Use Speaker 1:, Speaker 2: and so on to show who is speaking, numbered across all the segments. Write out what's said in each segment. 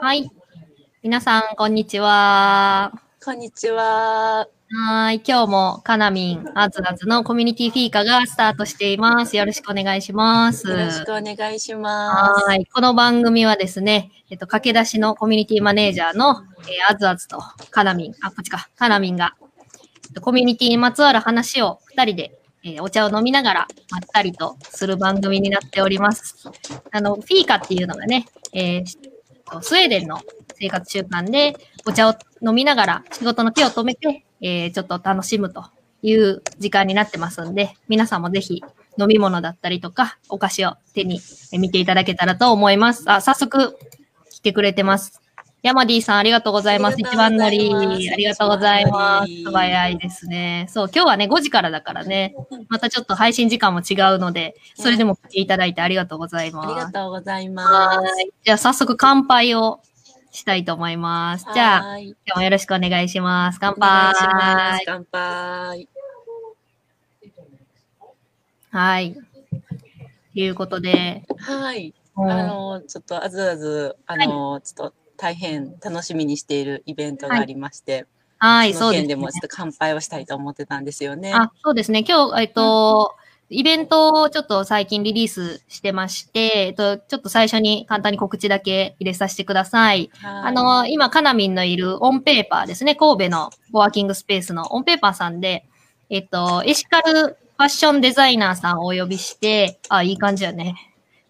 Speaker 1: はい。皆さん、こんにちは。
Speaker 2: こんにちは。
Speaker 1: はい。今日もかなみんあずあずのコミュニティフィーカがスタートしています。よろしくお願いします。
Speaker 2: よろしくお願いします。
Speaker 1: はい。この番組はですね、えっと、駆け出しのコミュニティマネージャーの、えーあずあずとかなみん、あ、こっちか、かなみんが、えっとコミュニティにまつわる話を二人で、えーお茶を飲みながらまったりとする番組になっております。あの、フィーカっていうのがね、えースウェーデンの生活習慣でお茶を飲みながら仕事の手を止めて、えーちょっと楽しむという時間になってますんで、皆さんもぜひ飲み物だったりとか、お菓子を手に見ていただけたらと思います。あ、早速来てくれてます。ヤマディさんありがとうございます。一番乗り。ありがとうございます。
Speaker 2: 一
Speaker 1: 素早いですね。そう、今日はね、5時からだからね、またちょっと配信時間も違うので、それでも来ていただいてありがとうございます。
Speaker 2: ありがとうござい
Speaker 1: は
Speaker 2: ます。
Speaker 1: い。じゃあ早速乾杯をしたいと思います。じゃあ、
Speaker 2: はい
Speaker 1: 今日もよろしくお願いします。乾
Speaker 2: お願いしま
Speaker 1: 杯
Speaker 2: す。。乾杯。
Speaker 1: はい。ということで、
Speaker 2: はい。
Speaker 1: うん
Speaker 2: あの、ちょっとあずあず、あの、ちょっと大変楽しみにしているイベントがありまして、
Speaker 1: はい、
Speaker 2: そ
Speaker 1: そうで
Speaker 2: で。もちょっと乾杯をしたいと思ってたんですよね。
Speaker 1: あ、そうですね。今日、えっと、イベントをちょっと最近リリースしてまして、えっと、ちょっと最初に簡単に告知だけ入れさせてください。
Speaker 2: はい
Speaker 1: あの、今、カナミンのいるオンペーパーですね。神戸のコワーキングスペースのオンペーパーさんで、えっと、エシカルファッションデザイナーさんをお呼びして、あ、いい感じやね。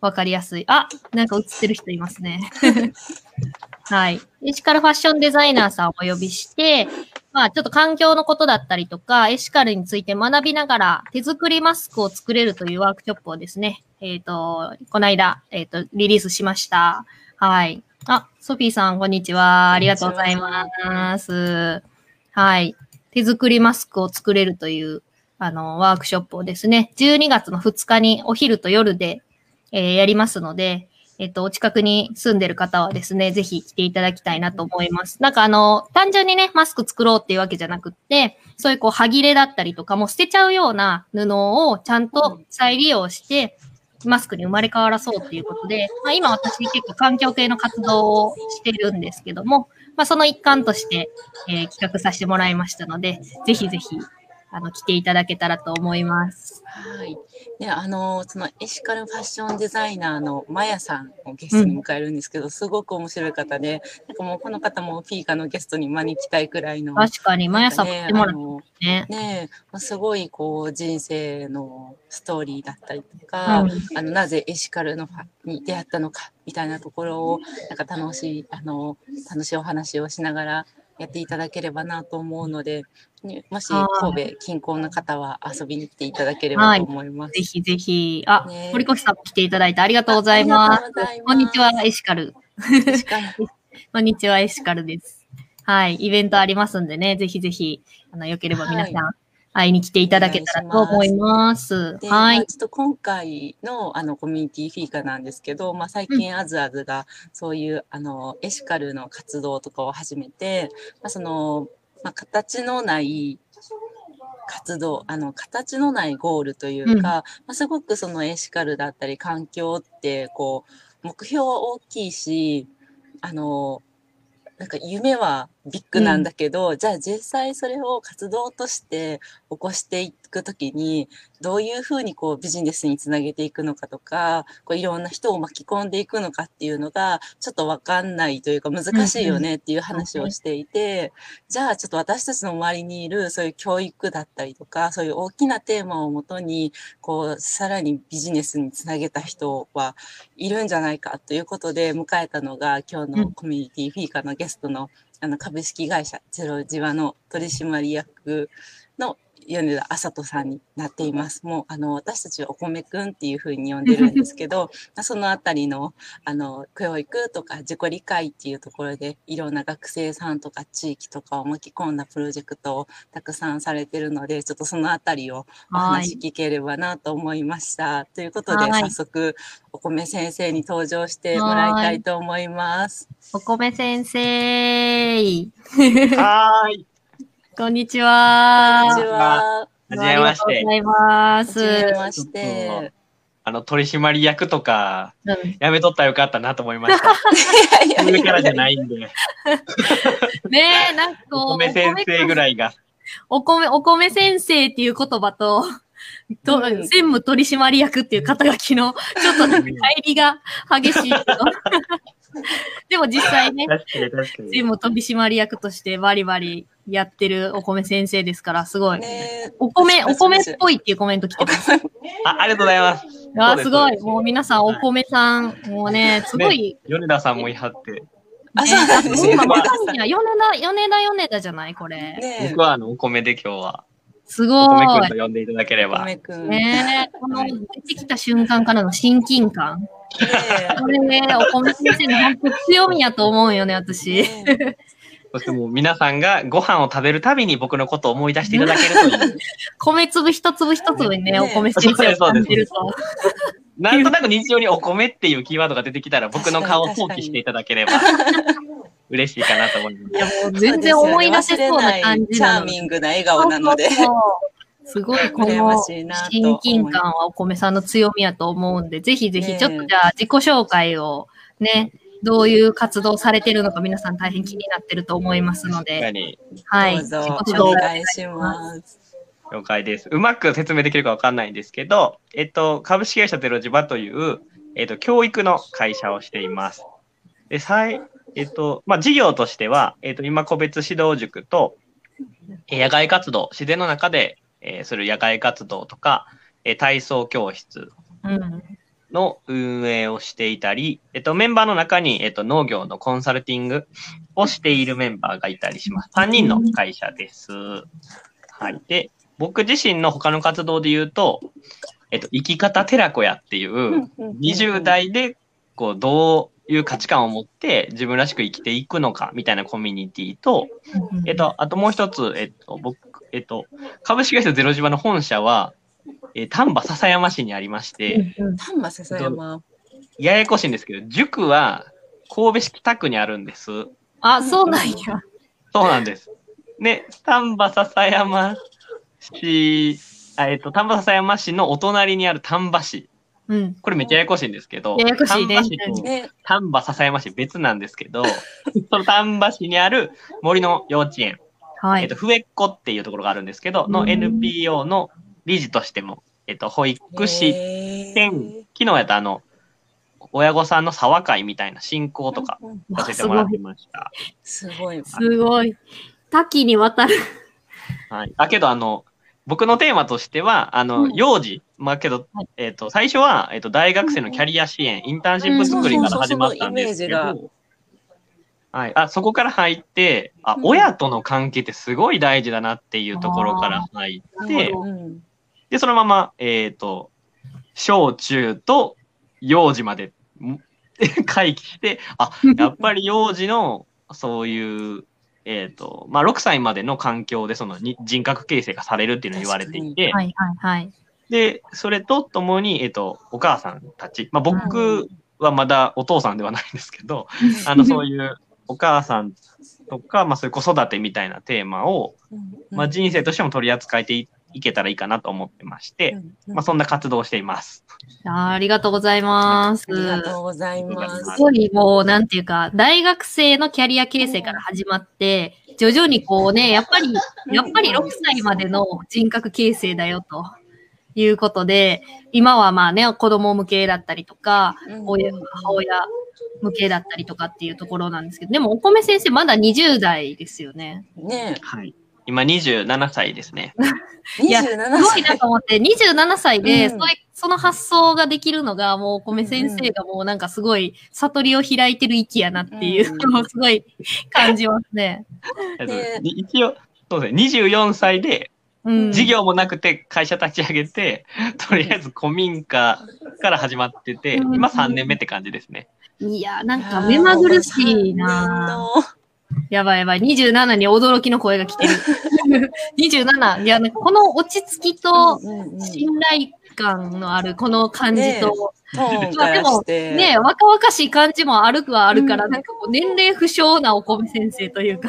Speaker 1: わかりやすい。あ、なんか映ってる人いますね。はい。エシカルファッションデザイナーさんをお呼びして、まあ、ちょっと環境のことだったりとか、エシカルについて学びながら、手作りマスクを作れるというワークショップをですね、えっ、と、この間、えっ、と、リリースしました。はい。あ、ソフィーさん、こんにちは。ありがとうございます。はい。手作りマスクを作れるという、あの、ワークショップをですね、12月の2日にお昼と夜で、えーやりますので、えっと、お近くに住んでる方はですね、ぜひ来ていただきたいなと思います。なんかあの、単純にね、マスク作ろうっていうわけじゃなくって、そういうこう、歯切れだったりとか、もう捨てちゃうような布をちゃんと再利用して、マスクに生まれ変わらそうっていうことで、まあ今私結構環境系の活動をしてるんですけども、まあその一環として、えー企画させてもらいましたので、ぜひぜひ、あの、来ていただけたらと思います。
Speaker 2: はい。で、あの、そのエシカルファッションデザイナーのマヤさんをゲストに迎えるんですけど、すごく面白い方で、なんかもうこの方もフィーカのゲストに招きたいくらいの。
Speaker 1: 確かに、まやさん来てもらっ
Speaker 2: あの
Speaker 1: てね。
Speaker 2: ねえ、まあすごいこう人生のストーリーだったりとか、
Speaker 1: うん
Speaker 2: あのなぜエシカルのファに出会ったのかみたいなところをなんか楽しいあの楽しいお話をしながらやっていただければなと思うので、ね、もし
Speaker 1: はい
Speaker 2: 神戸近郊の方は遊びに来ていただければと思います。
Speaker 1: ぜひぜひ。あ、
Speaker 2: ね
Speaker 1: 堀越さんも来ていただいてありがとうございます。
Speaker 2: ます
Speaker 1: こんにちは、エシカル。こんにちは、エシカルです。はい。イベントありますんでね、ぜひぜひ、あの、よければ皆さん、会いに来ていただけたらと思います。い。
Speaker 2: まあちょっと今回のあのコミュニティフィーカなんですけど、まあ、最近あずあずがそういうあのエシカルの活動とかを始めて、まあ、その、まあ、形のない活動、あの、形のないゴールというか、
Speaker 1: うん。
Speaker 2: まあ、すごくそのエシカルだったり環境って、こう、目標は大きいし、あの、なんか夢はビッグなんだけど、じゃあ実際それを活動として起こしていくときに、どういうふうにこうビジネスにつなげていくのかとか、こういろんな人を巻き込んでいくのかっていうのが、ちょっとわかんないというか難しいよねっていう話をしていて、じゃあちょっと私たちの周りにいるそういう教育だったりとか、そういう大きなテーマをもとに、こう、さらにビジネスにつなげた人はいるんじゃないかということで迎えたのが今日のコミュニティフィーカのゲストのあの株式会社ゼロジワの取締役の米田麻人さんになっています。もうあの私たちはお米くんっていうふうに呼んでるんですけど、まあそのあたりのあの教育とか自己理解っていうところでいろんな学生さんとか地域とかを巻き込んだプロジェクトをたくさんされてるので、ちょっとそのあたりをお話聞ければなと思いました。ということで、
Speaker 1: はい
Speaker 2: 早速お米先生に登場してもらいたいと思います。
Speaker 1: お米先生。
Speaker 3: はーい。
Speaker 1: こんにちは。
Speaker 2: こんにちは。
Speaker 3: はじめまして
Speaker 1: ありがとうございます。
Speaker 2: はじめまして。
Speaker 3: あの、取締役とか、
Speaker 1: うん
Speaker 3: やめとったらよかったなと思いました。
Speaker 2: いやいや
Speaker 3: 上からじゃないんで、
Speaker 1: ねえ、なんかこう、
Speaker 3: お米先生ぐらいが。
Speaker 1: お米、お米先生っていう言葉と、と、
Speaker 2: うん
Speaker 1: 専務取締役っていう肩書きの、ちょっとなんか乖離が激しいけど。でも実際ね、
Speaker 3: 確かに確か
Speaker 1: 専
Speaker 3: に。
Speaker 1: 務取締役としてバリバリやってるお米先生ですから、すごい。
Speaker 2: ね
Speaker 1: お米、お米っ
Speaker 2: い。
Speaker 1: ぽいっていうコメント来てます。
Speaker 3: あ、ありがとうございます。
Speaker 1: あ
Speaker 3: す
Speaker 1: すごい。もう皆さんお米さん、もうね、すごい。
Speaker 3: 米田さんもいはって、
Speaker 2: あ、そうなんですよ。
Speaker 1: 今ま
Speaker 2: 米田さ
Speaker 1: に米田、米田、米田じゃないこれ。
Speaker 2: ね
Speaker 3: 僕はあの、お米で今日は、
Speaker 1: すご
Speaker 3: お米くん
Speaker 1: い。
Speaker 3: と呼んでいただければ。
Speaker 2: 米くん。ね
Speaker 1: この出てきた瞬間からの親近感。これね、お米先生の本当強みやと思うよね、私。
Speaker 2: ね
Speaker 3: そしてもう皆さんがご飯を食べるたびに僕のことを思い出していただけるという。
Speaker 1: 米粒一粒一粒にね、
Speaker 2: ね
Speaker 1: お米先生を感じると。
Speaker 3: なんとなく日常にお米っていうキーワードが出てきたら僕の顔を
Speaker 2: 確かに
Speaker 3: 想起していただければ嬉しいかなと思います
Speaker 1: い。や、もう全然思い出せそうな感じ
Speaker 2: チャーミングな笑顔なので。
Speaker 1: すごい、この親近感はお米さんの強みやと思うんで、ぜひぜひ、ちょっとじゃあ自己紹介をね、どういう活動されてるのか皆さん大変気になってると思いますので、
Speaker 3: に
Speaker 1: はい。
Speaker 2: どうぞお
Speaker 1: 紹介
Speaker 2: 願いします。
Speaker 3: 了解です。うまく説明できるかわかんないんですけど、えっと、株式会社ゼロジバという、えっと、教育の会社をしています。で、最、えっと、まあ、事業としては、えっと、今個別指導塾と、え野外活動、自然の中で、えーする野外活動とか、えー体操教室
Speaker 1: うん。
Speaker 3: の運営をしていたり、えっと、メンバーの中に、えっと、農業のコンサルティングをしているメンバーがいたりします。3人の会社です。はい。で、僕自身の他の活動で言うと、えっと、生き方寺子屋っていう、20代で、こう、どういう価値観を持って自分らしく生きていくのかみたいなコミュニティと、えっと、あともう一つ、えっと、僕、えっと、株式会社ゼロジバの本社は、えー丹波篠山市にありまして、
Speaker 1: うん
Speaker 2: 丹波篠山。
Speaker 3: ややこしいんですけど、塾は神戸市北区にあるんです。
Speaker 1: あ、そうなんや。
Speaker 3: そうなんです。で、丹波篠山市、あえっと、丹波篠山市のお隣にある丹波市。
Speaker 1: うん。
Speaker 3: これめっちゃややこしいんですけど、
Speaker 1: ややこしいね
Speaker 3: 丹波市と
Speaker 2: ね、
Speaker 3: 丹波篠山市別なんですけど、その丹波市にある森の幼稚園、
Speaker 1: はい
Speaker 3: えっと、。笛っ子っていうところがあるんですけど、の
Speaker 1: うん
Speaker 3: NPO の理事としても、えっと、保育士兼、昨日やったあの、親御さんの沢会みたいな進行とか
Speaker 2: うん
Speaker 3: させてもらってました。
Speaker 2: すごい。
Speaker 1: すごい。多岐にわたる。
Speaker 3: はい。だけど、あの、僕のテーマとしては、あの、
Speaker 1: うん
Speaker 3: 幼児、まあけど
Speaker 1: はい、
Speaker 3: えっ、と、最初は、えっ、と、大学生のキャリア支援、インターンシップ作りから始まったんですけど、はい。あ、そこから入って、あ、
Speaker 2: うん
Speaker 3: 親との関係ってすごい大事だなっていうところから入って
Speaker 2: うん
Speaker 3: で、そのまま、えっ、と、小中と幼児までん 回帰して、あ、やっぱり幼児の、そういう、えっ、と、まあ、6歳までの環境で、そのに人格形成がされるっていうのを言われていて、
Speaker 1: はいはいはい。
Speaker 3: で、それとともに、えっ、と、お母さんたち、まあ、僕はまだお父さんではないんですけど、あの、そういうお母さんとか、まあ、そういう子育てみたいなテーマを、まあ、人生としても取り扱えていいけたらいいかなと思ってまして、まあ、そんな活動をしています。
Speaker 1: あーありがとうございます。
Speaker 2: ありがとうございます
Speaker 1: す。ごいもう、なんていうか、大学生のキャリア形成から始まって、徐々にこうね、やっぱり、やっぱり6歳までの人格形成だよということで、今はまあね、子供向けだったりとか、親、母親向けだったりとかっていうところなんですけど、でもお米先生まだ20代ですよね。
Speaker 2: ね
Speaker 3: はい。今27歳ですね。
Speaker 2: え、
Speaker 1: いや
Speaker 2: 27
Speaker 1: すごい
Speaker 2: 歳。
Speaker 1: なと思って、27歳で、
Speaker 2: うん
Speaker 1: それその発想ができるのが、もうお米先生がもうなんかすごい悟りを開いてる域やなっていうのをすごい感じますね。
Speaker 3: 一応、そうですね、24歳で
Speaker 1: うん。
Speaker 3: 事業もなくて会社立ち上げて、とりあえず古民家から始まってて、
Speaker 1: うん
Speaker 3: 今3年目って感じですね。
Speaker 1: いや、なんか目まぐるしいなやばいやばい。27に驚きの声が来てる。27。いや、この落ち着きと信頼感のあるこの感じと、
Speaker 2: トーンからして。
Speaker 1: ね若々しい感じもあるくはあるから、
Speaker 2: うん
Speaker 1: なんかこう年齢不詳なお米先生というか。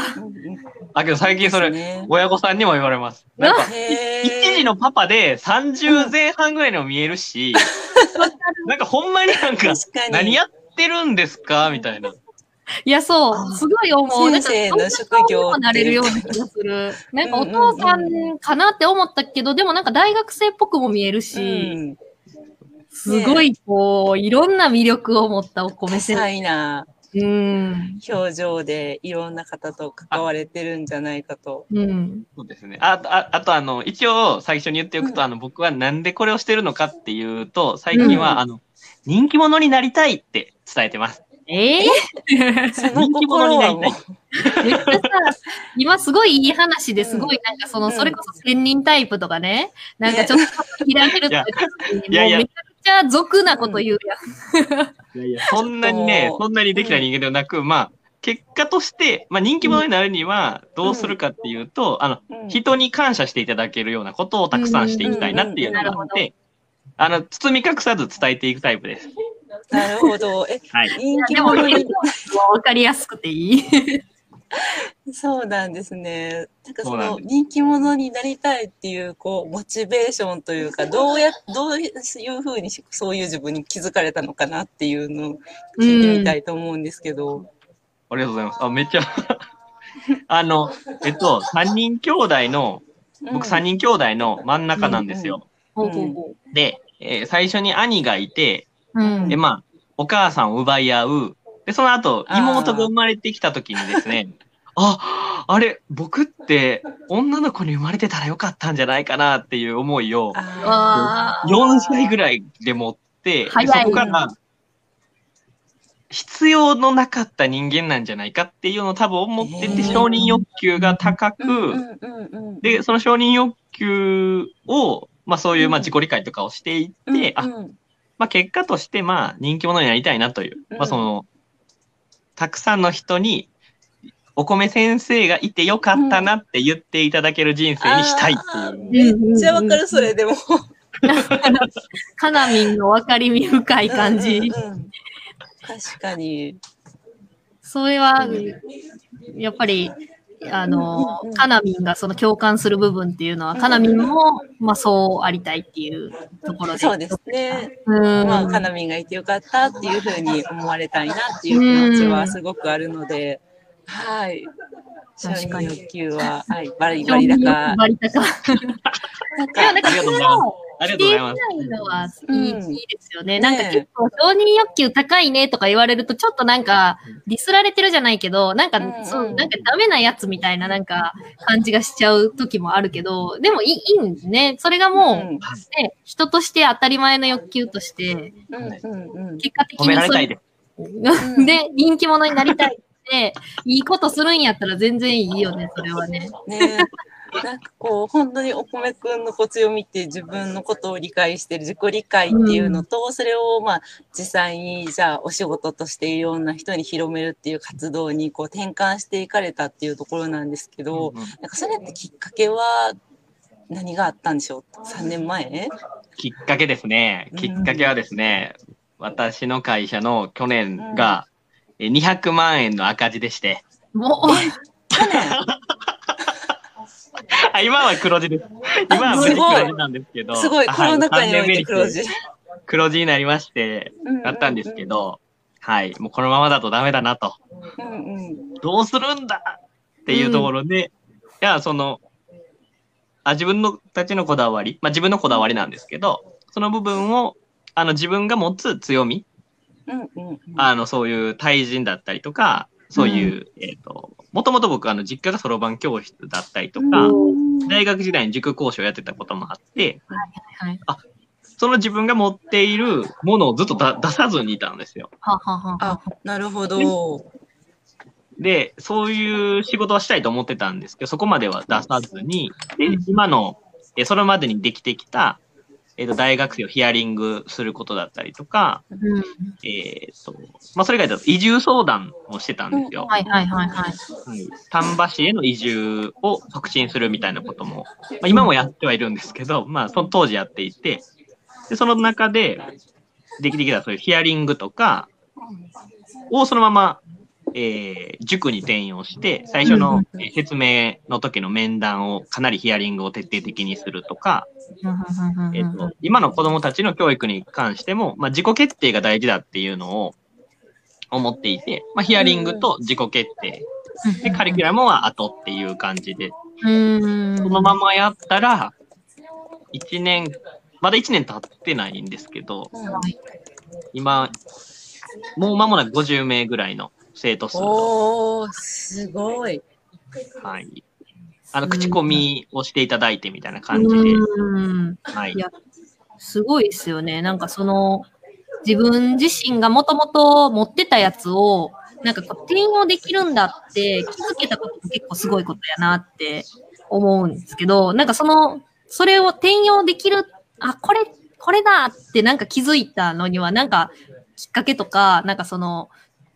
Speaker 3: あ、けど最近それ、
Speaker 2: ね
Speaker 3: 親御さんにも言われます。なんか、一時のパパで30前半ぐらいにも見えるし、なんかほんまになんか。何やってるんですか？みたいな。
Speaker 1: いや、そう、すごい思う。なんか、
Speaker 2: 先生の職業
Speaker 1: なれるような気がする。なんか、お父さんかなって思ったけど、でもなんか大学生っぽくも見える
Speaker 2: う
Speaker 1: し、
Speaker 2: ん。
Speaker 1: すごい、こう、いろんな魅力を持ったお
Speaker 2: 多
Speaker 1: 米先生。
Speaker 2: 彩な
Speaker 1: うん。
Speaker 2: 表情でいろんな方と関われてるんじゃないかと。
Speaker 1: うん。
Speaker 3: そうですね。あああと、あの、一応最初に言っておくと、
Speaker 2: うん
Speaker 3: あの、僕はなんでこれをしてるのかっていうと、最近は、
Speaker 2: うん
Speaker 3: あの、人気者になりたいって伝えてます。
Speaker 1: ええ
Speaker 2: その心はもう、
Speaker 1: めっちゃさ、今すごいいい話ですごいなんかその、
Speaker 2: うん。
Speaker 1: それこそ千人タイプとかね、なんかちょっと開けるとか、
Speaker 3: いやいや
Speaker 1: めちゃくちゃ俗なこと言うやん。
Speaker 3: いやいや、そんなにね
Speaker 2: そ、
Speaker 3: んなにできた人間ではなく、まあ、結果として、まあ、人気者になるにはどうするかっていうと、あの、
Speaker 2: うん。
Speaker 3: 人に感謝していただけるようなことをたくさんしていきたいなっていうのがあって、あの、包み隠さず伝えていくタイプです。
Speaker 2: なるほど。え、
Speaker 3: はい。
Speaker 2: 人気
Speaker 1: でも、
Speaker 2: 者に、
Speaker 1: わかりやすくていい。
Speaker 2: そうなんですね。なんかその人気者になりたいっていう、こう、モチベーションというか、どうや、どういうふうにそういう自分に気づかれたのかなっていうのを聞いてみたいと思うんですけど。
Speaker 3: ありがとうございます。あ、めっちゃ、あの、えっと、3人兄弟の、僕3人兄弟の真ん中なんですよ。
Speaker 1: ほうほうほ
Speaker 3: で、えー最初に兄がいて、
Speaker 1: う。うん。
Speaker 3: で、まあ、お母さんを奪い合う。で、その後、妹が生まれてきた時にですね、あ、あれ、僕って女の子に生まれてたらよかったんじゃないかなっていう思いを、
Speaker 2: あ
Speaker 1: あ
Speaker 3: 4歳ぐらいで持って、そこから、必要のなかった人間なんじゃないかっていうのを多分思ってて、承認欲求が高く、で、その承認欲求を、まあそういうまあ自己理解とかをしていって、あ
Speaker 2: う、ん
Speaker 3: まあ結果としてまあ人気者になりたいなという、
Speaker 2: うん
Speaker 3: まあその、たくさんの人に、お米先生がいてよかったなって言っていただける人生にしたいっていう。
Speaker 2: めっちゃわかる、それでも。
Speaker 1: かなみんの分かりみ深い感じ。
Speaker 2: うんうんうん確かに。
Speaker 1: それは、やっぱり、あの
Speaker 2: うんうん、
Speaker 1: かなみんがその共感する部分っていうのは、
Speaker 2: うん
Speaker 1: かなみんも、まあそうありたいっていうところで。
Speaker 2: そうですね。
Speaker 1: うん。
Speaker 2: まあ、かなみんがいてよかったっていうふうに思われたいなっていう気持ちはすごくあるので、はい。承
Speaker 1: 確かに
Speaker 2: 認欲求は、はい、バリバリだか。
Speaker 1: バリ高。
Speaker 2: なん
Speaker 1: でもなん
Speaker 2: か、
Speaker 1: か
Speaker 3: あり
Speaker 1: 否
Speaker 3: がとうございます。
Speaker 1: 定しないのはいい,、ですよね。
Speaker 2: ね
Speaker 1: なんか結構承認欲求高いねとか言われるとちょっとなんかディスられてるじゃないけど、なんか、
Speaker 2: うんうん
Speaker 1: そうなんかダメなやつみたいななんか感じがしちゃう時もあるけど、でもいいいいんですね。それがもう、
Speaker 2: うん
Speaker 1: ね、人として当たり前の欲求として。結果的にそ。
Speaker 2: うん
Speaker 1: で、人気者になりたいって、いいことするんやったら全然いいよね、それはね。
Speaker 2: ねなんかこう、本当にお米くんのこ強みって自分のことを理解してる自己理解っていうのと、それをまあ実際にじゃあお仕事としていろんな人に広めるっていう活動にこう転換していかれたっていうところなんですけど、
Speaker 3: うんうん。
Speaker 2: なんかそれってきっかけは何があったんでしょう ?3 年前？
Speaker 3: きっかけですね。きっかけはですね、私の会社の去年がえ200万円の赤字でして、
Speaker 1: もう、
Speaker 2: 去年？
Speaker 3: あ今は黒字です。今は無事黒字なんですけど、
Speaker 2: すごい、コロナ禍において黒字。
Speaker 3: 黒字になりまして、なったんですけど、はい、もうこのままだとダメだなと。
Speaker 2: うんうん。
Speaker 3: どうするんだっていうところで、いや、その、あ自分のたちのこだわり、まあ自分のこだわりなんですけど、その部分を、あの自分が持つ強み、
Speaker 2: うんうん。
Speaker 3: あのそういう対人だったりとか、そういう、えっ、と、もともと僕、あの、実家がそろばん教室だったりとか、大学時代に塾講師をやってたこともあって、
Speaker 1: はい。
Speaker 3: その自分が持っているものをずっとだ出さずにいたんですよ。
Speaker 1: ははは
Speaker 2: あ、なるほど。
Speaker 3: で、そういう仕事はしたいと思ってたんですけど、そこまでは出さずに、で、今の、えそれまでにできてきた、えっ、と、大学生をヒアリングすることだったりとか、
Speaker 1: うん。
Speaker 3: えっ、と、まあ、それ以外だと移住相談をしてたんですよ。
Speaker 1: はいはいはいはい。
Speaker 3: はい丹波市への移住を促進するみたいなことも、まあ、今もやってはいるんですけど、まあ、その当時やっていて、で、その中で、できてきたそういうヒアリングとかをそのまま、えー塾に転用して、最初のえー説明の時の面談をかなりヒアリングを徹底的にするとか、えっと、今の子供たちの教育に関しても、まあ、自己決定が大事だっていうのを思っていて、まあ、ヒアリングと自己決定、で、カリキュラムは後っていう感じで、
Speaker 1: うん。
Speaker 3: そのままやったら、1年、まだ1年経ってないんですけど、今、もう間もなく50名ぐらいの生徒数の、
Speaker 2: おー、すごい。
Speaker 3: はい。あの、口コミをしていただいてみたいな感じで、
Speaker 1: うん。
Speaker 3: はい
Speaker 1: い。やすごいですよね。なんかその、自分自身がもともと持ってたやつを、なんかこう転用できるんだって気づけたことも結構すごいことやなって思うんですけど、なんかその、それを転用できる、あ、これ、これだってなんか気づいたのには、なんかきっかけとか、なんかその、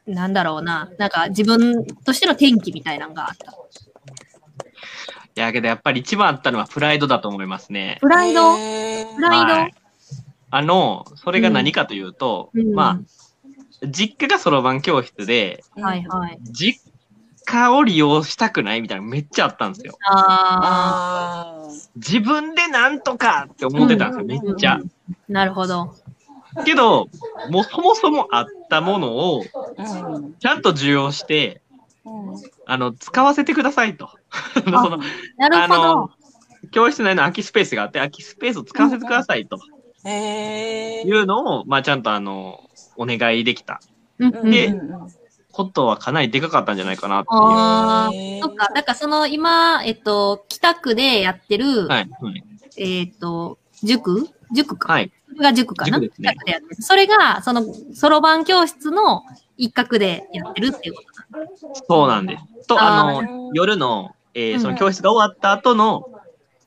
Speaker 1: なんだろうな、なんか自分としての転機みたいなのがあった。
Speaker 3: いやけどやっぱり一番あったのはプライドだと思いますね。
Speaker 1: プライド？プライド？
Speaker 3: はいあの、それが何かというと、
Speaker 1: うん
Speaker 3: まあ、実家がそろばん教室で、
Speaker 1: はいはい。
Speaker 3: 実家を利用したくないみたいなのめっちゃあったんですよ。
Speaker 1: あ
Speaker 2: あ
Speaker 3: 自分でなんとかって思ってたんですよ、めっちゃ。
Speaker 1: ー、なるほど。
Speaker 3: けど、もうそもそもあったものを、ちゃんと受容して、
Speaker 2: うん
Speaker 3: あの、使わせてくださいと。その
Speaker 1: なるほど
Speaker 3: あの。教室内の空きスペースがあって、空きスペースを使わせてくださいと
Speaker 2: へー
Speaker 3: いうのを、まあちゃんとあの、お願いできた
Speaker 1: うん
Speaker 2: うん
Speaker 3: で
Speaker 2: うんうん
Speaker 3: ことはかなりでかかったんじゃないかなっていう。
Speaker 1: ああ、そっか。だからその今、えっと、北区でやってる、
Speaker 3: はい。はい。
Speaker 1: えっと、塾？塾か。
Speaker 3: はい。
Speaker 1: それが塾かな？
Speaker 3: 塾ですね
Speaker 1: 北区でやってる。それが、その、そろばん教室の一角でやってるっていうことなんだ
Speaker 3: そうなんです。と、
Speaker 1: あ
Speaker 3: の、夜の、え
Speaker 1: うん
Speaker 3: ーその教室が終わった後の、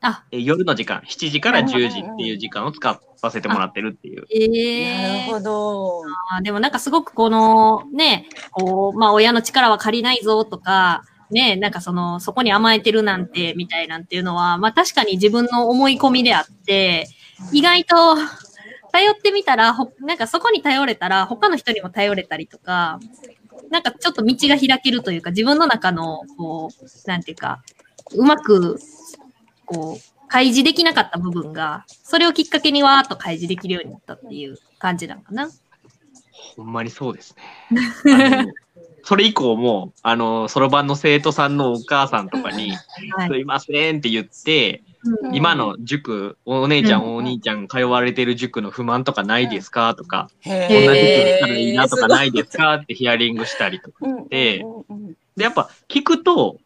Speaker 1: あ、
Speaker 3: えー夜の時間、7時から10時っていう時間を使わせてもらってるっていう。
Speaker 1: ええ
Speaker 2: なるほど。
Speaker 1: あーでもなんかすごくこの、ね、こう、まあ親の力は借りないぞとか、ね、なんかその、そこに甘えてるなんて、みたいなんていうのは、まあ確かに自分の思い込みであって、意外と、頼ってみたら、ほなんかそこに頼れたら、他の人にも頼れたりとか、なんかちょっと道が開けるというか、自分の中の、こう、なんていうか、うまく、こう、開示できなかった部分が、それをきっかけにわーっと開示できるようになったっていう感じなのかな。
Speaker 3: ほんまにそうですね。それ以降も、あの、そろばんの生徒さんのお母さんとかに、
Speaker 1: はい
Speaker 3: すいませんって言って、
Speaker 1: うん
Speaker 3: 今の塾、お姉ちゃん、
Speaker 1: うん
Speaker 3: お兄ちゃん通われてる塾の不満とかないですか？とか、
Speaker 2: へ
Speaker 3: こんな塾
Speaker 2: ー
Speaker 3: だったらいいなとかないですか？ってヒアリングしたりとか。
Speaker 2: うん
Speaker 3: で
Speaker 2: うんうん
Speaker 3: で、やっぱ聞くと、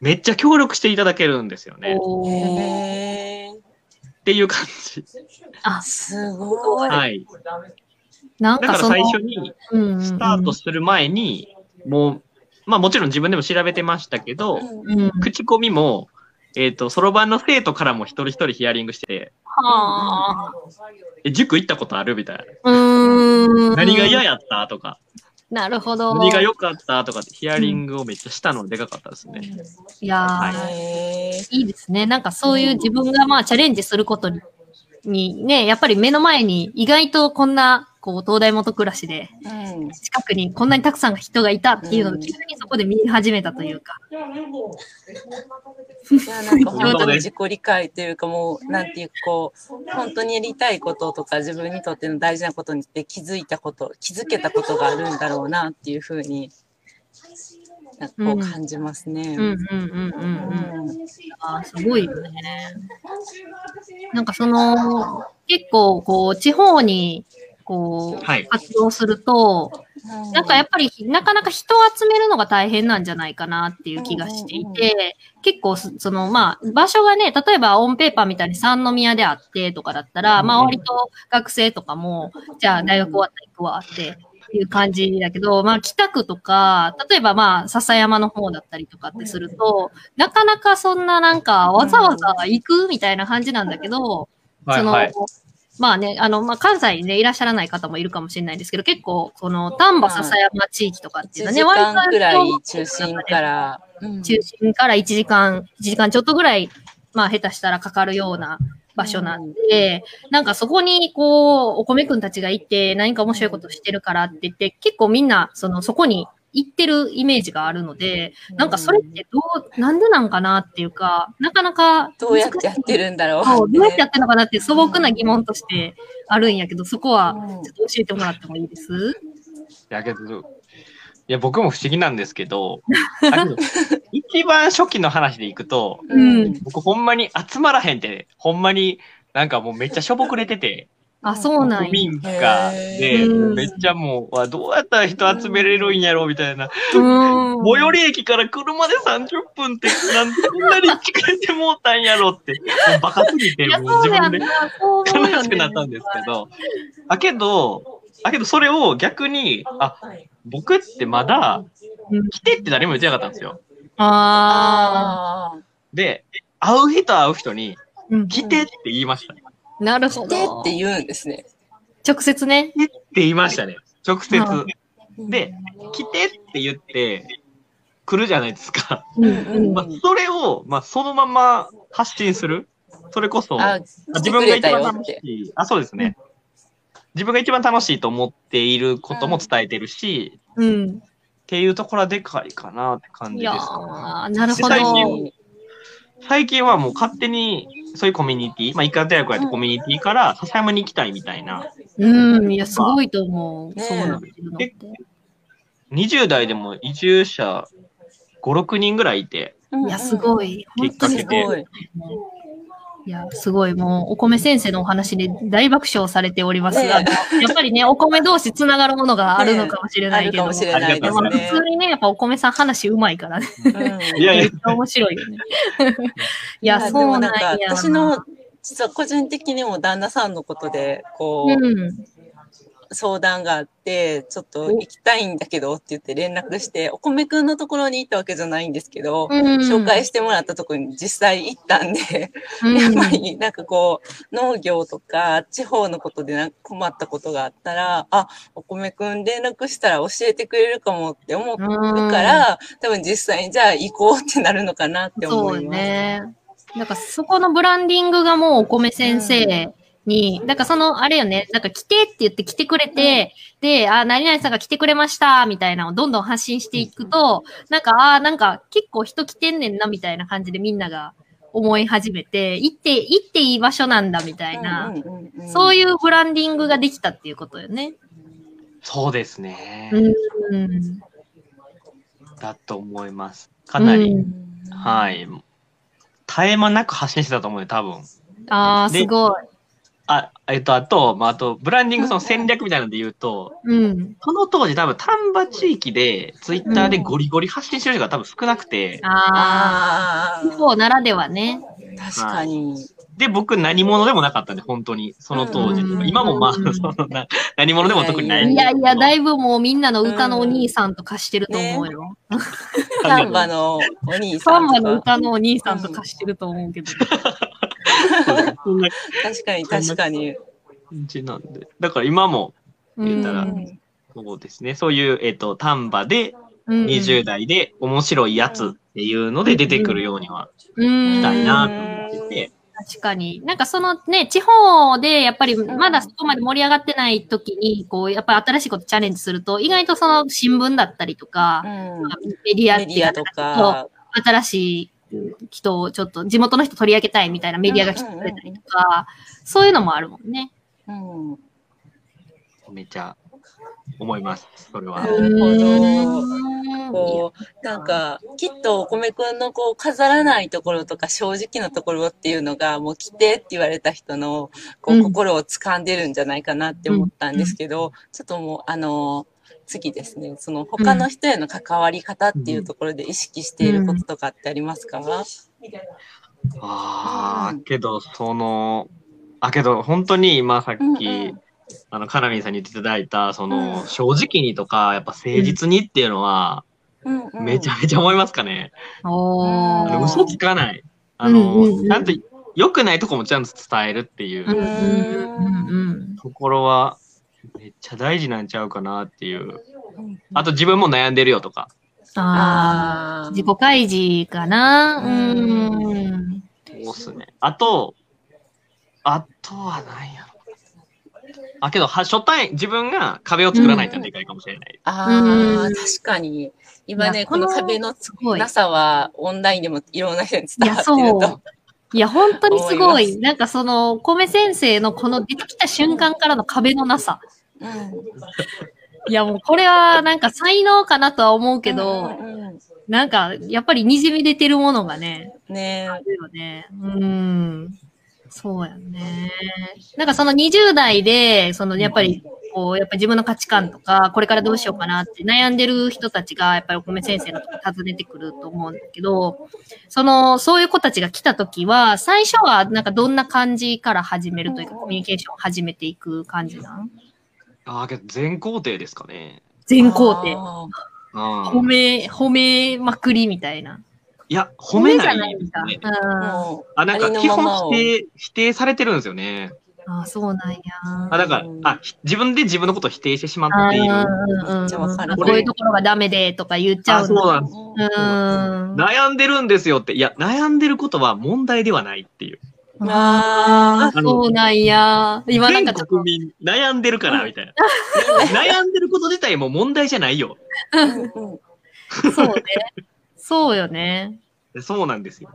Speaker 3: めっちゃ協力していただけるんですよね。っていう感じ。
Speaker 1: あ、
Speaker 2: すごい。
Speaker 3: はい。
Speaker 1: なん
Speaker 3: だから最初に、スタートする前に、もう、まあもちろん自分でも調べてましたけど、
Speaker 2: うん
Speaker 1: うん。
Speaker 3: 口コミも、えっ、と、そろばんの生徒からも一人一人ヒアリングして、
Speaker 1: はあ。
Speaker 3: え、塾行ったことある？みたいな。
Speaker 1: うーん。
Speaker 3: 何が嫌やった？とか、
Speaker 1: なるほど。
Speaker 3: 何が良かった？とかってヒアリングをめっちゃしたのでかかったですね。
Speaker 1: いやー、
Speaker 3: はい
Speaker 1: いいですね。なんかそういう自分がまあチャレンジすることに、にね、やっぱり目の前に意外とこんな、こう、東大元暮らしで、
Speaker 2: うん
Speaker 1: 近くにこんなにたくさん人がいたっていうのを
Speaker 2: うん
Speaker 1: 急にそこで見始めたというか。
Speaker 2: いやなんか本当に自己理解というかもうなんていうこう本当にやりたいこととか自分にとっての大事なことにって気づいたこと気づけたことがあるんだろうなっていうふうになんかこ
Speaker 1: う
Speaker 2: 感じますね。
Speaker 1: うんうんうんうんうん。
Speaker 2: うん
Speaker 1: あーすごいよね。なんかその、結構こう、地方に、こう、
Speaker 3: はい。
Speaker 1: 活動すると、なんかやっぱりなかなか人を集めるのが大変なんじゃないかなっていう気がしていて、結構そそのまあ場所がね、例えばオンペーパーみたいに三宮であってとかだったら、まあ割と学生とかも、じゃあ大学終わったら行くわっていう感じだけど、まあ北区とか、例えばまあ笹山の方だったりとかってすると、なかなかそんななんかわざわざ行くみたいな感じなんだけど、その、まあね、あの、まあ、関西にね、いらっしゃらない方もいるかもしれないですけど、結構、この丹波篠山地域とかっていう
Speaker 2: 1
Speaker 1: のはね、
Speaker 2: 時間くらい
Speaker 1: 割と
Speaker 2: 中心から。うん
Speaker 1: 中心から1時間、1時間ちょっとぐらい、まあ、下手したらかかるような場所なんで、なんかそこにこう、お米くんたちが行って何か面白いことしてるからって言って、結構みんな、その、そこに行ってるイメージがあるので、なんかそれってどう、なんでなんかなっていうか、なかなか、
Speaker 2: どうやってやってるんだろう。
Speaker 1: どうやってやってるのかなって素朴な疑問としてあるんやけど、そこは
Speaker 2: うん。
Speaker 1: ちょっと教えてもらってもいいです？
Speaker 3: やけど、いや、僕も不思議なんですけど、だけど一番初期の話でいくと、
Speaker 1: うん。
Speaker 3: 僕ほんまに集まらへんって、ほんまになんかもうめっちゃしょぼくれてて、
Speaker 1: あ、そうなんや。
Speaker 3: 古民家で、めっちゃもう、わどうやったら人集めれるんやろうみたいな。最寄り駅から車で30分って、なんこんなに近いてもうたんやろって、バカすぎて、もう自分で。悲しくなったんですけど、あけど、あけどそれを逆に、あ、僕ってまだ来てって誰も言ってなかったんですよ。
Speaker 1: ああ。
Speaker 3: で、会う人会う人に、来てって言いました。
Speaker 1: なるほ
Speaker 2: で
Speaker 1: ど。
Speaker 2: って言うんですね。
Speaker 1: 直接ね。
Speaker 3: 来てって言いましたね。直接。
Speaker 1: うん
Speaker 3: で、来てって言って、来るじゃないですか。まあ、それを、まあ、そのまま発信する。それこそ、
Speaker 2: あ、
Speaker 3: 自分が一番楽し。い。あ、そうですね。自分が一番楽しいと思っていることも伝えてるし、
Speaker 1: うん。
Speaker 3: っていうところはでかいかなって感じ
Speaker 1: いや
Speaker 3: です。
Speaker 1: ー、なるほ
Speaker 3: 最
Speaker 1: ど。
Speaker 3: 近最近はもう勝手に、そういうコミュニティ、まあ、一貫大学やってコミュニティから笹山に行きたいみたいな、
Speaker 1: うん。いや、すごいと思う。
Speaker 2: ね
Speaker 1: そうなってるのって。
Speaker 3: 20代でも移住者5、6人ぐらいいて、
Speaker 2: うん
Speaker 1: いや、すごい。本当に
Speaker 3: きっかけで
Speaker 2: すごい。
Speaker 1: いや、すごい。もう、お米先生のお話で大爆笑されておりますが、
Speaker 2: ね
Speaker 1: やっぱりね、お米同士つながるものがあるのかもしれないけど、
Speaker 2: あるかもしれないです
Speaker 1: まあ
Speaker 2: ね
Speaker 1: 普。通にね、やっぱお米さん話うまいからね。
Speaker 2: うん
Speaker 3: いやいや
Speaker 1: めっちゃ面白いよね。いや、
Speaker 2: で
Speaker 1: そうなんや。
Speaker 2: 私の実は個人的にも旦那さんのことでこう、
Speaker 1: うん。
Speaker 2: 相談があってちょっと行きたいんだけどって言って連絡してお米くんのところに行ったわけじゃないんですけど、
Speaker 1: うん。
Speaker 2: 紹介してもらったところに実際行ったんで、
Speaker 1: うん。
Speaker 2: やっぱりなんかこう農業とか地方のことでなんか困ったことがあったらあお米くん連絡したら教えてくれるかもって思うから、多分実際にじゃあ行こうってなるのかなって
Speaker 1: そう
Speaker 2: 思います。
Speaker 1: ね。なんかそこのブランディングがもうお米先生に、なんかその、あれよね、なんか来てって言って来てくれて、で、あ、何々さんが来てくれました、みたいなのをどんどん発信していくと、なんか、あ、なんか結構人来てんねんな、みたいな感じでみんなが思い始めて、行って、行っていい場所なんだ、みたいな、そう
Speaker 2: い
Speaker 1: いうブランディングができたっていうことよね。
Speaker 3: そうですね。
Speaker 1: うん。
Speaker 3: だと思います。かなり、
Speaker 1: うん
Speaker 3: はい。絶え間なく発信してたと思うよ、多分。
Speaker 1: ああ、
Speaker 3: です
Speaker 1: ごい。
Speaker 3: あ、えっと、あと、まあ、あと、ブランディングその戦略みたいなので言うと、
Speaker 1: うん。
Speaker 3: その当時多分丹波地域で、ツイッターでゴリゴリ発信してる人が多分少なくて、
Speaker 1: ああ、
Speaker 2: あ
Speaker 1: 地方ならではね。
Speaker 2: あ、確かに。
Speaker 3: で、僕何者でもなかったんで、本当に、その当時。
Speaker 1: うん
Speaker 3: 今もまあ、
Speaker 1: うん
Speaker 3: そのな何者でも特にないん
Speaker 1: いやいや、だ
Speaker 3: い
Speaker 1: いぶもうみんなの歌のお兄さんと貸してると思うよ。
Speaker 2: サンバのお兄
Speaker 1: サンバ
Speaker 2: さんとか。
Speaker 1: の歌のお兄さんと貸してると思うけど。
Speaker 2: 確かに確かに。
Speaker 3: 感じなんで。だから今も、言ったら
Speaker 1: うん
Speaker 3: そうですね、そういう、えっと、丹波で、
Speaker 1: うん
Speaker 3: 20代で面白いやつっていうので出てくるようには
Speaker 1: うん
Speaker 3: したいなと思ってて、
Speaker 1: 確かに。なんかそのね、地方でやっぱりまだそこまで盛り上がってない時に、こう、やっぱ新しいことチャレンジすると、意外とその新聞だったりとか、
Speaker 2: うん
Speaker 1: メディアっていうか
Speaker 2: メディアとか。
Speaker 1: 新しい人をちょっと地元の人取り上げたいみたいなメディアが来てくれたりとか、そういうのもあるもんね。
Speaker 2: うん。
Speaker 3: めっちゃ思います、それは。
Speaker 2: なるほど
Speaker 1: うん。
Speaker 2: こう、なん。か、きっとお米くん。のこう、飾らないところとか正直なところっていうのが、もう来てって言われた人の、こう、
Speaker 1: うん。
Speaker 2: 心を掴ん。でるん。じゃないかなって思ったん。ですけど、ちょっともう、あの、次ですね、その他の人への関わり方っていうところで意識していることとかってありますか、
Speaker 3: ああ、
Speaker 2: うん
Speaker 3: けど、その、あ、けど、本当に今さっき、
Speaker 2: うんうん。
Speaker 3: あの、カナミンさんに言っていただいた、その、
Speaker 2: うん。
Speaker 3: 正直にとか、やっぱ誠実にっていうのは、
Speaker 2: うんうん。
Speaker 3: めちゃめちゃ思いますかね。
Speaker 1: お
Speaker 3: あの
Speaker 1: ー
Speaker 3: 嘘つかない。あの、
Speaker 1: うんうんうん。
Speaker 3: ちゃんと、良くないとこもちゃんと伝えるっていう
Speaker 1: うんうんうん。
Speaker 3: ところは、めっちゃ大事なんちゃうかなっていう。
Speaker 2: うん
Speaker 3: あと、自分も悩んでるよとか。
Speaker 1: ああ、自己開示かな。うん。
Speaker 3: そうっすね。あと、あとは何やろ。あ、けど、は初対、自分が壁を作らないとでかいかもしれない。
Speaker 2: ああ、
Speaker 1: うん
Speaker 2: 確かに。今ね、この壁の
Speaker 1: すごい
Speaker 2: なさはオンラインでもいろんな人に伝わってる
Speaker 1: いやそ
Speaker 2: と。
Speaker 1: いや、本当にすご
Speaker 2: い。
Speaker 1: なんかその、米先生のこの出てきた瞬間からの壁のなさ。
Speaker 2: うん
Speaker 1: いや、もうこれはなんか才能かなとは思うけど、
Speaker 2: うんうん
Speaker 1: なんか、やっぱり滲み出てるものがね、
Speaker 2: ね
Speaker 1: あるよね。うん。そうやね。なんかその20代で、そのやっぱり、こう、やっぱ自分の価値観とか、これからどうしようかなって悩んでる人たちが、やっぱりお米先生のとこ訪ねてくると思うんだけど、その、そういう子たちが来た時は、最初はなんかどんな感じから始めるというか、コミュニケーションを始めていく感じなん？
Speaker 3: ああ、けど全工程ですかね。
Speaker 1: 全工程。褒め、褒めまくりみたいな。
Speaker 3: いや、褒めない
Speaker 1: じゃない
Speaker 3: ですね。
Speaker 1: か。
Speaker 3: あ、なんか基本否定、否定されてるんですよね。
Speaker 1: あそうなんや。
Speaker 3: あ、だから、あ、ひ自分で自分のことを否定してしまっている。
Speaker 1: こういうところがダメでとか言っちゃ
Speaker 3: あ、
Speaker 1: うの。
Speaker 3: そうなんです。
Speaker 1: うん。
Speaker 3: 悩んでるんですよって。いや、悩んでることは問題ではないっていう。
Speaker 1: ああ、そうなんや。今なん
Speaker 3: 全
Speaker 1: かちょっと、
Speaker 3: 国民悩んでるから、みたいな。悩んでること自体も問題じゃないよ。
Speaker 1: そうね。そうよね。
Speaker 3: そうなんですよ。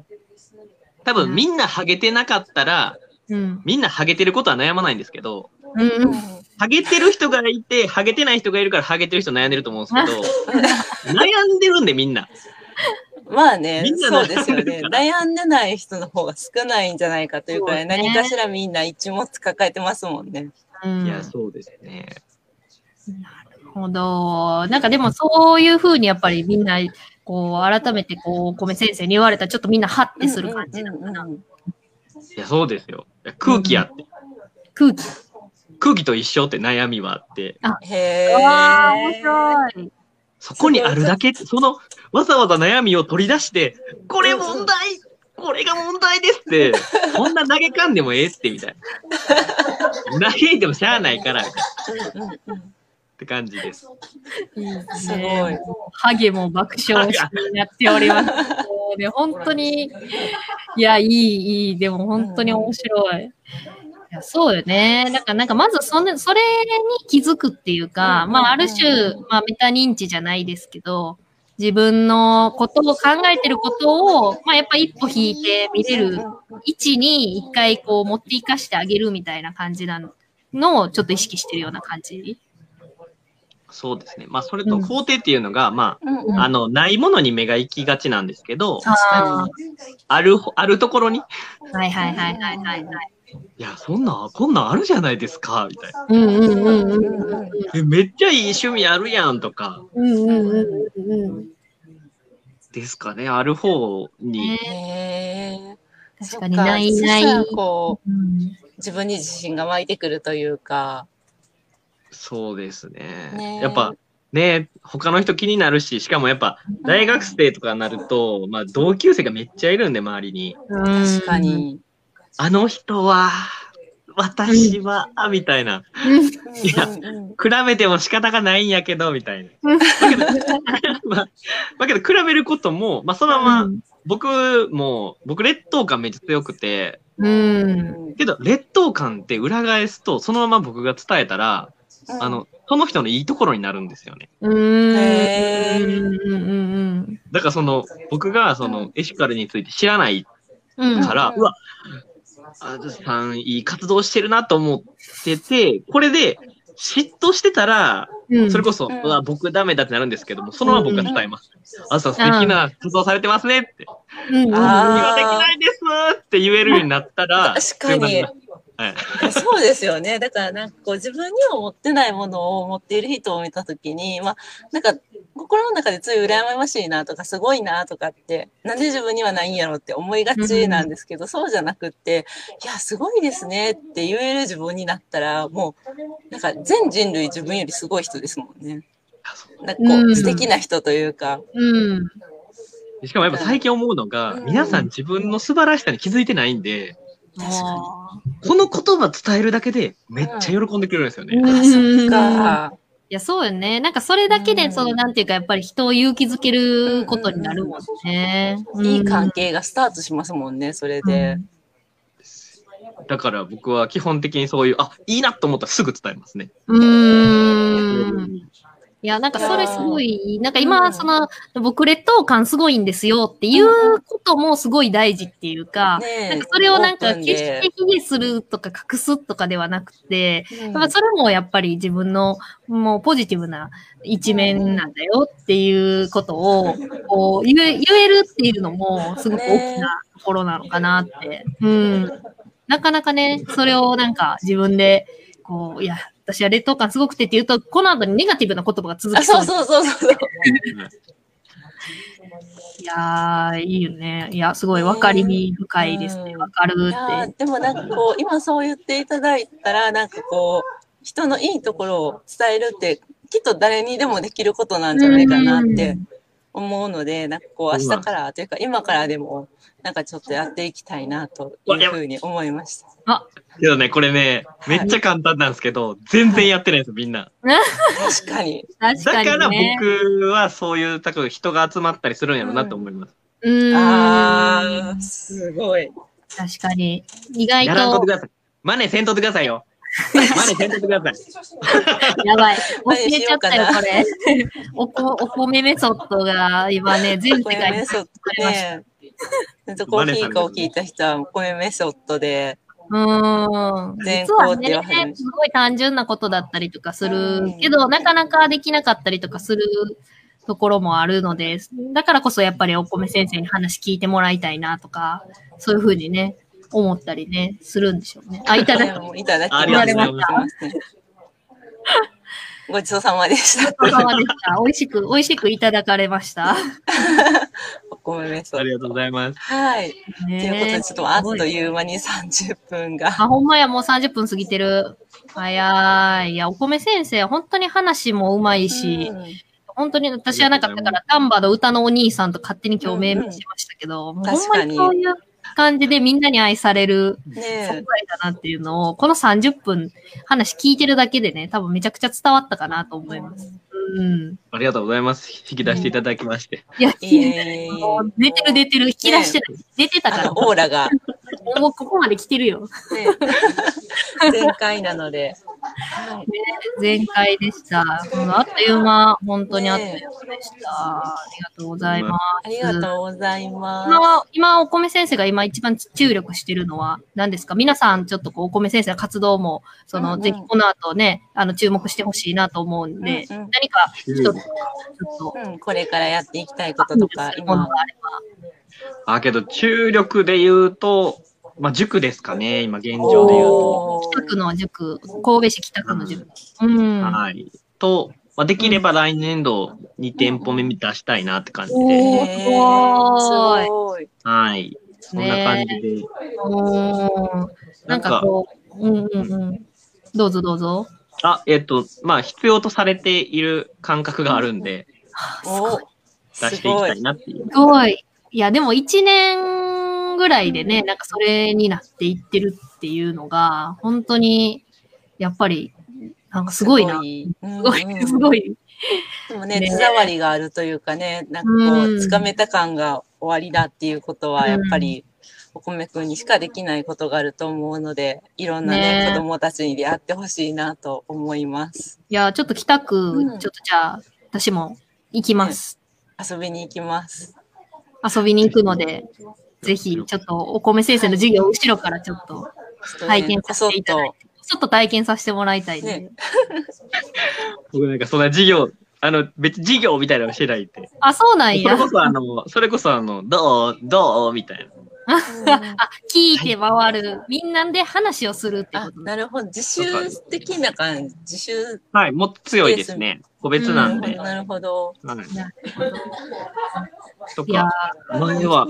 Speaker 3: 多分みんなハゲてなかったら、
Speaker 1: うん。
Speaker 3: みんなハゲてることは悩まないんですけど、
Speaker 1: うんうん。
Speaker 3: ハゲてる人がいて、ハゲてない人がいるからハゲてる人悩んでると思うんですけど、悩んでるんでみんな。
Speaker 2: まあねそうですよね
Speaker 3: 悩んで
Speaker 2: ない人の方が少ないんじゃないかというくらい、
Speaker 1: ね
Speaker 2: 何かしらみんな一物抱えてますもんね。
Speaker 1: うん
Speaker 3: いや、そうですね。
Speaker 1: なるほど。なんかでもそういうふうにやっぱりみんな、こう、改めてこう、米先生に言われたらちょっとみんなハッてする感じなのかな。
Speaker 2: うんうんうん
Speaker 3: いや、そうですよ。空気あって、
Speaker 1: 空気。
Speaker 3: 空気と一緒って悩みはあって、
Speaker 2: へ
Speaker 1: ああ、面
Speaker 2: え。
Speaker 1: 白い。
Speaker 3: そこにあるだけ、その、わざわざ悩みを取り出して、これ問題これが問題ですって、こんな投げかんでもええって、みたいな。嘆いてもしゃあないから、って感じです。
Speaker 1: いいです
Speaker 2: すごい
Speaker 1: ね。ハゲも爆笑してやっております。も うね、本当に、いや、いい、いい、でも本当に面白い。いやそうよね。だからなんかまずその、それに気づくっていうか、
Speaker 2: うん
Speaker 1: まあある種、まあメタ認知じゃないですけど、自分のことを考えてることを、まあやっぱ一歩引いて見れる位置に一回こう持っていかしてあげるみたいな感じなのをちょっと意識してるような感じ？
Speaker 3: そうですね。まあ、それと肯定っていうのが、ま
Speaker 2: うんうん
Speaker 3: あ、あの、ないものに目が行きがちなんですけど、
Speaker 2: 確か
Speaker 3: ある、あるところに、
Speaker 1: はいはいはいはいはいはい。
Speaker 3: いや、そんな、こんなんあるじゃないですか、みたいな。めっちゃいい趣味あるやん、とか、ですかね。ある方に。
Speaker 2: へ。
Speaker 1: 確かにないない。
Speaker 2: こう、自分に自信が湧いてくるというか。
Speaker 3: そうですね。
Speaker 2: ね
Speaker 3: やっぱ、ね、他の人気になるし、しかもやっぱ、大学生とかになると、まあ、同級生がめっちゃいるんで、周りに。
Speaker 2: 確か。に。
Speaker 3: あの人は、私は、みたいな。いや
Speaker 2: うんうんうん
Speaker 3: 比べても仕方がないんやけど、みたいな。
Speaker 1: うん
Speaker 3: だけど、まあ、だけど比べることも、まあ、そのまま、僕も、僕劣等感めっちゃ強くて、
Speaker 1: うん。
Speaker 3: けど劣等感って裏返すと、そのまま僕が伝えたら、あ、の、その人のいいところになるんですよね。
Speaker 1: うん。
Speaker 2: へー
Speaker 1: うんうん
Speaker 3: だからその、僕がそのエシカルについて知らない
Speaker 1: うん。
Speaker 3: から、
Speaker 2: うん
Speaker 3: うわ、あずさんいい活動してるなと思ってて、これで嫉妬してたら、
Speaker 1: うん。
Speaker 3: それこそ、
Speaker 2: うん
Speaker 3: 僕ダメだってなるんですけども、そのまま僕が伝えます。あずさん素敵な活動されてますねって。
Speaker 1: うん。
Speaker 2: あー
Speaker 3: 今できないですって言えるようになったら、
Speaker 2: 確かに
Speaker 3: そう
Speaker 2: ですよね。だからなんかこう自分には持ってないものを持っている人を見たときに、まあなんか心の中でつい羨ましいなとかすごいなとかって、なんで自分にはないんやろって思いがちなんですけど、そうじゃなくって、いや、すごいですねって言える自分になったら、もうなんか全人類自分よりすごい人ですもんね。なんかこ
Speaker 1: う
Speaker 2: 素敵な人というか。
Speaker 1: うん。
Speaker 3: しかもやっぱ最近思うのが、
Speaker 2: うん
Speaker 3: 皆さん自分の素晴らしさに気づいてないんで、
Speaker 2: 確か
Speaker 1: あ
Speaker 3: この言葉伝えるだけでめっちゃ喜んでくれるんですよね。
Speaker 1: うん
Speaker 2: あ、そっか。
Speaker 1: いや、そうよね。なんかそれだけで、
Speaker 2: うん
Speaker 1: その、なんていうか、やっぱり人を勇気づけることになるもんね。
Speaker 2: いい関係がスタートしますもんね、それで。
Speaker 3: だから僕は基本的にそういう、あ、いいなと思ったらすぐ伝えますね。
Speaker 1: うーん。いや、なんかそれすごい、なんか今、その、僕劣等感すごいんですよっていうこともすごい大事っていうか、
Speaker 2: ね
Speaker 1: なんかそれをなんか決し
Speaker 2: で
Speaker 1: て卑下するとか隠すとかではなくて、
Speaker 2: うん。
Speaker 1: やっぱそれもやっぱり自分のもうポジティブな一面なんだよっていうことをこう 言え言えるっていうのもすごく大きなところなのかなって。うん。なかなかね、それをなんか自分でこう、いや、私は劣等感すごくてって言うと、この後にネガティブな言葉が続
Speaker 2: あ、
Speaker 1: きそ。
Speaker 2: そううそうそうそう。
Speaker 1: いやー、いいよね。いや、すごい分かりみ深いですね。
Speaker 2: うん
Speaker 1: 分かるって。
Speaker 2: ーでもなんかこう、今そう言っていただいたら、なんかこう、人のいいところを伝えるって、きっと誰にでもできることなんじゃないかなって思うので、なんかこう、明日から、というか今からでも、なんかちょっとやっていきたいな、というふうに思いました。
Speaker 3: けどね、これね、めっちゃ簡単なんですけど、全然やってないんですよ、みんな。
Speaker 2: 確かに。
Speaker 1: 確かに、
Speaker 3: だから
Speaker 1: ね。
Speaker 3: 僕はそういう、多分人が集まったりするんやろうなと思います。
Speaker 1: うーん。
Speaker 2: あー、すごい。
Speaker 1: 確かに。意外と
Speaker 3: やらんとってく、ださい。マネせんとってくださいよ。マネせんとってください。
Speaker 1: やばい。教えちゃったよ、これ。おこ、お米メソッドが今ね、全世
Speaker 2: 声
Speaker 1: 界に
Speaker 2: メソッド
Speaker 1: 作りました。
Speaker 2: ね。コーヒーかを聞いた人は、声メソッドで、
Speaker 1: うーん。
Speaker 2: 全
Speaker 1: 実はね、
Speaker 2: る
Speaker 1: すごい単純なことだったりとかす
Speaker 2: う
Speaker 1: る
Speaker 2: ん
Speaker 1: けど、なかなかできなかったりとかするところもあるので、だからこそやっぱりお米先生に話聞いてもらいたいなとか、そういうふうにね、思ったりね、するんでしょうね。あ、いただき
Speaker 2: もういただき
Speaker 3: あ
Speaker 1: りがとうござい
Speaker 2: ます。ごちそうさまでした。
Speaker 1: ごちそうさまでした。美味しく、美味しくいただかれました。
Speaker 2: お米メソッド。
Speaker 3: ありがとうございます。
Speaker 2: はい。ということ
Speaker 1: ね
Speaker 2: で、ちょっとあっという間に30分が。
Speaker 1: あ、ほんまや、もう30分過ぎてる。早い。いや、お米先生、本当に話もうまいし、
Speaker 2: うん
Speaker 1: 本当に私はなんか、だから、丹波の歌のお兄さんと勝手に今日命名しましたけど、もうほんま
Speaker 2: 確かに
Speaker 1: にそういう感じでみんなに愛される存
Speaker 2: ね
Speaker 1: 在だなっていうのを、この30分話聞いてるだけでね、多分めちゃくちゃ伝わったかなと思います。うん。
Speaker 3: ありがとうございます。引き出していただきまして。
Speaker 1: いや、
Speaker 2: え。いえいえいえ
Speaker 1: もう出てる出てる、引き出してない。出てたから。
Speaker 2: オーラが、
Speaker 1: もうここまで来てるよ。
Speaker 2: ね、全開なので。はい
Speaker 1: 前回でした。うんあっという間、本当にあっという間でした。ありがとうございます。
Speaker 2: ありがとうございます。
Speaker 1: 今、今、お米先生が今一番注力してるのは何ですか？皆さん、ちょっとこう、お米先生の活動も、その、
Speaker 2: うんうん
Speaker 1: ぜひこの後ね、あの、注目してほしいなと思うんで、
Speaker 2: うんうん
Speaker 1: 何か一つ、ちょっと、
Speaker 2: うん、これからやっていきたいこととか、今
Speaker 1: ものが、あれば。
Speaker 3: あ、けど、注力で言うと、まあ、塾ですかね、今現状で言うと。
Speaker 1: 北区の塾、神戸市北区の塾。うん。
Speaker 3: はい。と、まあ、できれば来年度2店舗目出したいなって感じ
Speaker 1: お
Speaker 3: で。
Speaker 1: ー
Speaker 2: へ
Speaker 1: すごい。
Speaker 3: はい。そんな感じで。
Speaker 1: うん。なんかこう、うんうんうん。どうぞどうぞ。
Speaker 3: あ、えっと、まあ、必要とされている感覚があるんで、
Speaker 2: お
Speaker 3: 出していきたいなっていう。
Speaker 1: すごい。いや、でも一年ぐらいでね、なんかそれになっていってるっていうのが、本当に、やっぱり、なんかすごいな。すごい、すご
Speaker 2: い。
Speaker 1: い。
Speaker 2: でもね、
Speaker 1: ね
Speaker 2: 手触りがあるというかね、なんかこ
Speaker 1: う
Speaker 2: つかめた感が終わりだっていうことは、やっぱり、お米くんにしかできないことがあると思うので、いろんなね、
Speaker 1: ね
Speaker 2: 子供たちに出会ってほしいなと思います。
Speaker 1: いや、ちょっと北区、
Speaker 2: うん
Speaker 1: ちょっとじゃあ、私も行きます。
Speaker 2: 遊びに行きます。
Speaker 1: 遊びに行くので、ぜひ、ちょっとお米先生の授業を後ろからちょっと
Speaker 2: ちょっとね
Speaker 1: 体験させていただいて、ちょっと体験させてもらいたいね。
Speaker 2: ね
Speaker 3: 僕なんかそんな授業、あの、別に授業みたいなのしてないって。
Speaker 1: あ、そうなんや
Speaker 3: それ。こそあの、それこそあの、どうどうみたいな。
Speaker 1: あ、聞いて回る。みんなで話をするって
Speaker 2: あ
Speaker 1: こ、と
Speaker 2: なるほど。自習的な感じ。自習
Speaker 3: はい、もっと強いですね。個別なんで。
Speaker 2: なるほど。
Speaker 3: はい。
Speaker 1: なるほど
Speaker 3: とか、前は、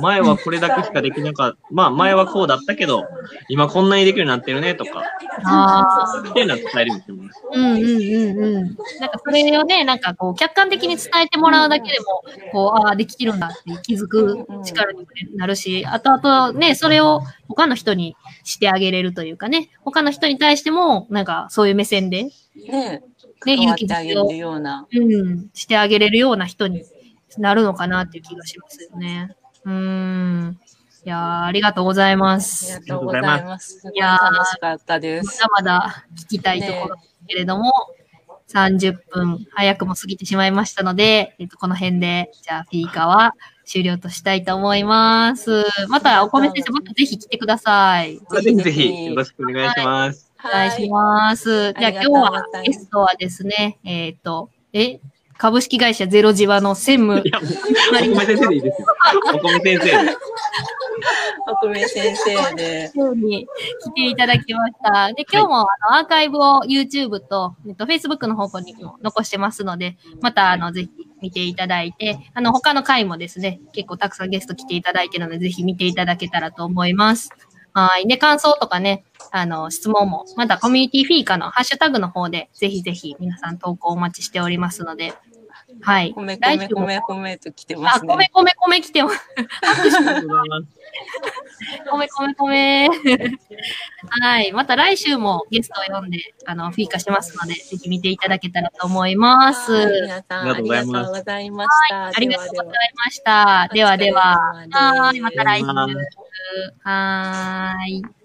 Speaker 3: 前はこれだけしかできなかった。まあ、前はこうだったけど、今こんなにできるようになってるね、とか、
Speaker 1: あ
Speaker 3: っていうのは伝えるようにしてます。
Speaker 1: うんうんうんうん。なんかそれをね、なんかこう、客観的に伝えてもらうだけでも、こう、ああ、できてるんだって気づく力にもなるし、あとあとね、それを他の人にしてあげれるというかね、他の人に対しても、なんかそういう目線で、
Speaker 2: ね
Speaker 1: ね、勇気づ
Speaker 2: うな。
Speaker 1: うん、してあげれるような人になるのかなっていう気がしますよね。うーん。いやーありがとうございま
Speaker 2: あり
Speaker 1: す
Speaker 2: が。とうございます。い
Speaker 1: いやー
Speaker 2: 楽しかったです。
Speaker 1: まだまだ聞きたいところですけれども、30分早くも過ぎてしまいましたので、えっと、この辺で、じゃあ、フィーカは終了としたいと思います。また、お米先生、またぜひ来てください。
Speaker 3: ぜひぜひよろしくお願いします。
Speaker 1: お願いします。じゃあ、今日はゲストはですね、えっ、と、え、株式会社ゼロジワの専務
Speaker 3: い、や、お米先生でいいですよ。お米先生。
Speaker 2: お米先生で。
Speaker 1: に来ていただきました。で、今日も、あのアーカイブを YouTube と、えっと、Facebook の方向にも残してますので、また、あの、ぜひ見ていただいて、あの、他の回もですね、結構たくさんゲスト来ていただいてるので、ぜひ見ていただけたらと思います。はい。で、感想とかね、あの、質問も、またコミュニティフィーカのハッシュタグの方で、ぜひぜひ皆さん投稿お待ちしておりますので、はい。
Speaker 2: 米
Speaker 1: 来週も
Speaker 2: 米米米と来てま
Speaker 1: あ、
Speaker 2: す
Speaker 1: 米
Speaker 2: ね。
Speaker 1: 米米来てます。米米米。はい。また来週もゲストを呼んで、あの、フィーカしますので、ぜひ見ていただけたらと思います。
Speaker 2: はい皆さん、
Speaker 3: あり
Speaker 2: がと
Speaker 3: うございま
Speaker 2: した。
Speaker 1: ありがとうござい
Speaker 2: では
Speaker 1: ました。ではでは。はい。また来週。はーい。